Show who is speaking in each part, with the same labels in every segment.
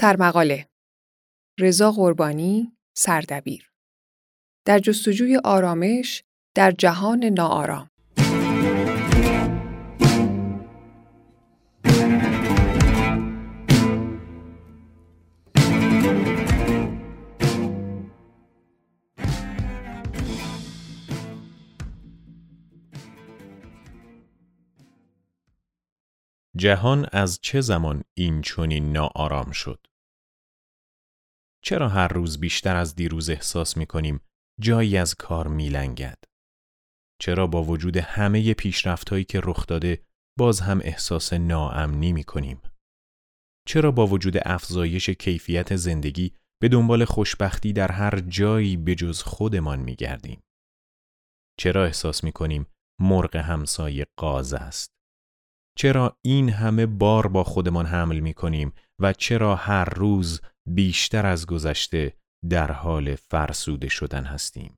Speaker 1: سرمقاله. رضا قربانی سردبیر. در جستجوی آرامش در جهان ناآرام.
Speaker 2: جهان از چه زمان این ناآرام شد؟ چرا هر روز بیشتر از دیروز احساس می کنیم جایی از کار میلنگد؟ چرا با وجود همه پیشرفتهایی که رخ داده باز هم احساس ناامنی می کنیم؟ چرا با وجود افزایش کیفیت زندگی به دنبال خوشبختی در هر جایی به جز خودمان می گردیم؟ چرا احساس می کنیم مرغ همسایه قاز است؟ چرا این همه بار با خودمان حمل می کنیم و چرا هر روز بیشتر از گذشته در حال فرسوده شدن هستیم؟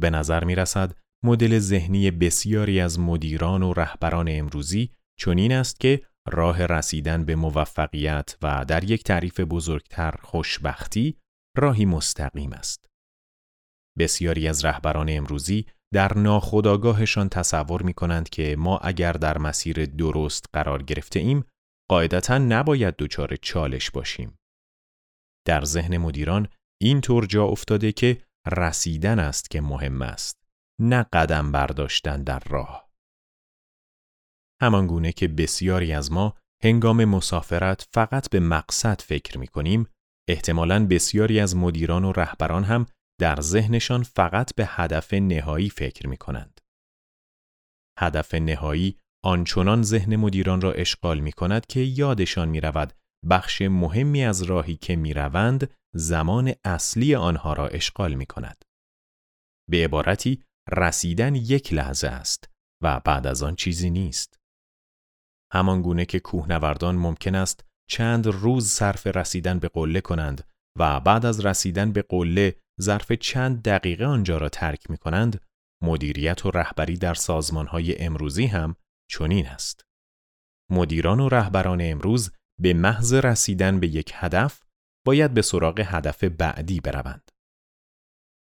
Speaker 2: به نظر می رسد مدل ذهنی بسیاری از مدیران و رهبران امروزی چنین است که راه رسیدن به موفقیت و در یک تعریف بزرگتر خوشبختی راهی مستقیم است. بسیاری از رهبران امروزی در ناخودآگاهشان تصور می کنند که ما اگر در مسیر درست قرار گرفته ایم قاعدتا نباید دچار چالش باشیم. در ذهن مدیران این طور جا افتاده که رسیدن است که مهم است نه قدم برداشتن در راه. همان گونه که بسیاری از ما هنگام مسافرت فقط به مقصد فکر می کنیم، احتمالاً بسیاری از مدیران و رهبران هم در ذهنشان فقط به هدف نهایی فکر می کنند. هدف نهایی آنچنان ذهن مدیران را اشغال می کند که یادشان می رود بخش مهمی از راهی که می روند زمان اصلی آنها را اشغال می کند. به عبارتی رسیدن یک لحظه است و بعد از آن چیزی نیست. همان گونه که کوهنوردان ممکن است چند روز صرف رسیدن به قله کنند و بعد از رسیدن به قله ظرف چند دقیقه آنجا را ترک می کنند، مدیریت و رهبری در سازمانهای امروزی هم چنین است. مدیران و رهبران امروز به محض رسیدن به یک هدف باید به سراغ هدف بعدی بروند.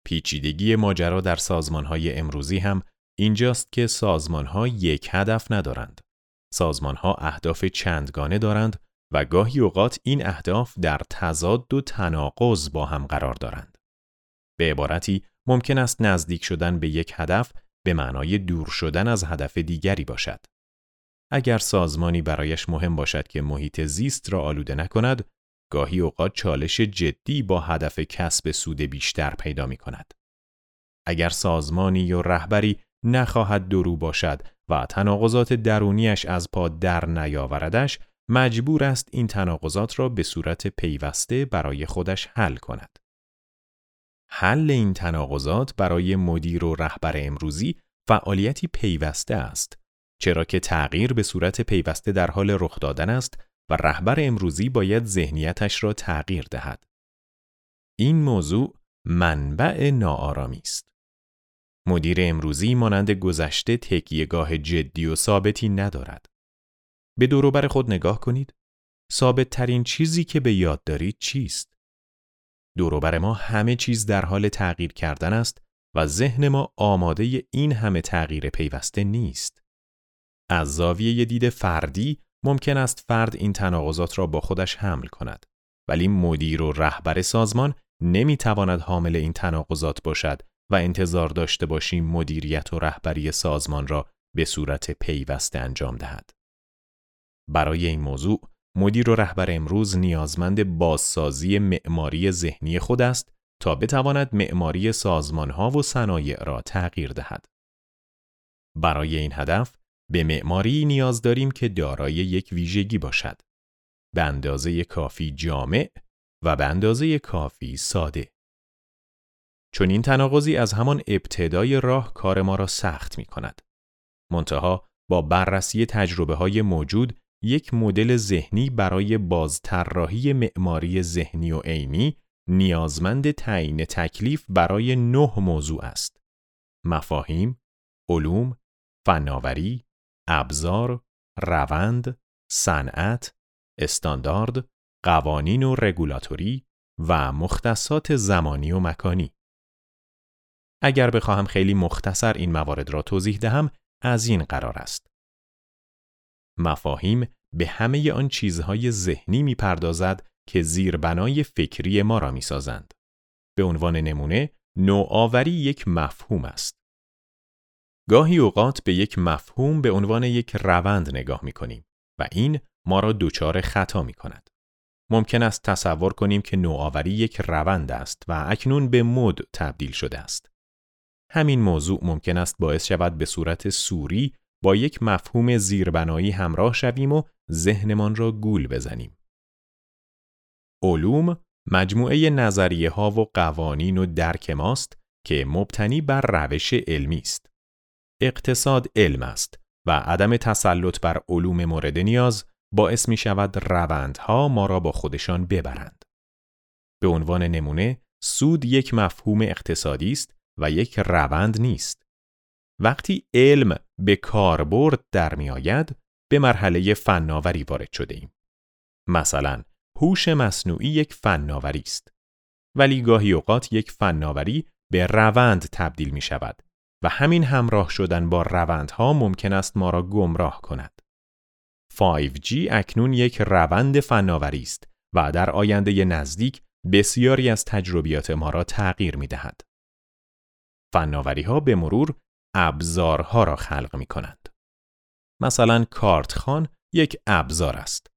Speaker 2: پیچیدگی ماجرا در سازمانهای امروزی هم اینجاست که سازمانها یک هدف ندارند. سازمانها اهداف چندگانه دارند و گاهی اوقات این اهداف در تضاد و تناقض با هم قرار دارند. به عبارتی ممکن است نزدیک شدن به یک هدف به معنای دور شدن از هدف دیگری باشد. اگر سازمانی برایش مهم باشد که محیط زیست را آلوده نکند، گاهی اوقات چالش جدی با هدف کسب سود بیشتر پیدا می کند. اگر سازمانی یا رهبری نخواهد درو باشد و تناقضات درونیش از پا در نیاوردش، مجبور است این تناقضات را به صورت پیوسته برای خودش حل کند. حل این تناقضات برای مدیر و رهبر امروزی فعالیتی پیوسته است چرا که تغییر به صورت پیوسته در حال رخ دادن است و رهبر امروزی باید ذهنیتش را تغییر دهد. این موضوع منبع ناآرامی است. مدیر امروزی مانند گذشته تکیهگاه جدی و ثابتی ندارد. به دوروبر خود نگاه کنید. ثابت ترین چیزی که به یاد دارید چیست؟ دوروبر ما همه چیز در حال تغییر کردن است و ذهن ما آماده این همه تغییر پیوسته نیست. از زاویه دید فردی ممکن است فرد این تناقضات را با خودش حمل کند ولی مدیر و رهبر سازمان نمی‌تواند حامل این تناقضات باشد و انتظار داشته باشیم مدیریت و رهبری سازمان را به صورت پیوسته انجام دهد. برای این موضوع مدیر و رهبر امروز نیازمند بازسازی معماری ذهنی خود است تا بتواند معماری سازمانها و صنایع را تغییر دهد. برای این هدف به معماری نیاز داریم که دارای یک ویژگی باشد. به اندازه کافی جامع و به اندازه کافی ساده. چون این تناقضی از همان ابتدای راه کار ما را سخت می کند. منتها با بررسی تجربه های موجود یک مدل ذهنی برای بازطراحی معماری ذهنی و عینی نیازمند تعیین تکلیف برای نه موضوع است. مفاهیم، علوم، فناوری، ابزار، روند، صنعت، استاندارد، قوانین و رگولاتوری و مختصات زمانی و مکانی. اگر بخواهم خیلی مختصر این موارد را توضیح دهم از این قرار است. مفاهیم به همه آن چیزهای ذهنی می‌پردازد که زیربنای فکری ما را می‌سازند. به عنوان نمونه، نوآوری یک مفهوم است. گاهی اوقات به یک مفهوم به عنوان یک روند نگاه می کنیم و این ما را دچار خطا می کند. ممکن است تصور کنیم که نوآوری یک روند است و اکنون به مد تبدیل شده است. همین موضوع ممکن است باعث شود به صورت سوری با یک مفهوم زیربنایی همراه شویم و ذهنمان را گول بزنیم. علوم مجموعه نظریه ها و قوانین و درک ماست که مبتنی بر روش علمی است. اقتصاد علم است و عدم تسلط بر علوم مورد نیاز باعث می شود روندها ما را با خودشان ببرند. به عنوان نمونه، سود یک مفهوم اقتصادی است و یک روند نیست. وقتی علم به کاربرد در می آید، به مرحله فناوری وارد شده ایم. مثلا هوش مصنوعی یک فناوری است. ولی گاهی اوقات یک فناوری به روند تبدیل می شود و همین همراه شدن با روندها ممکن است ما را گمراه کند. 5G اکنون یک روند فناوری است و در آینده نزدیک بسیاری از تجربیات ما را تغییر می دهد. فناوری ها به مرور ابزارها را خلق می کنند. مثلا کارتخان یک ابزار است.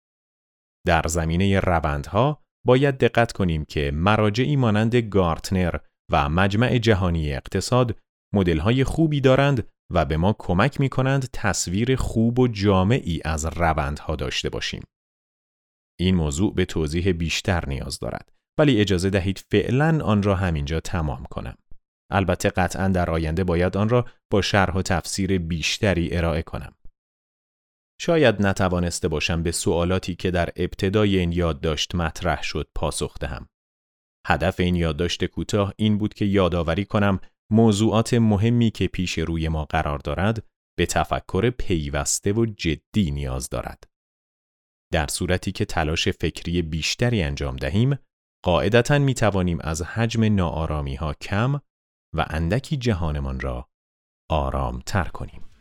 Speaker 2: در زمینه روندها باید دقت کنیم که مراجعی مانند گارتنر و مجمع جهانی اقتصاد مدل‌های خوبی دارند و به ما کمک می کنند تصویر خوب و جامعی از روندها داشته باشیم. این موضوع به توضیح بیشتر نیاز دارد ولی اجازه دهید فعلا آن را همینجا تمام کنم. البته قطعا در آینده باید آن را با شرح و تفسیر بیشتری ارائه کنم. شاید نتوانسته باشم به سوالاتی که در ابتدای این یادداشت مطرح شد پاسخ دهم. هدف این یادداشت کوتاه این بود که یادآوری کنم موضوعات مهمی که پیش روی ما قرار دارد به تفکر پیوسته و جدی نیاز دارد. در صورتی که تلاش فکری بیشتری انجام دهیم، قاعدتا می توانیم از حجم ناآرامی ها کم و اندکی جهانمان را آرام تر کنیم.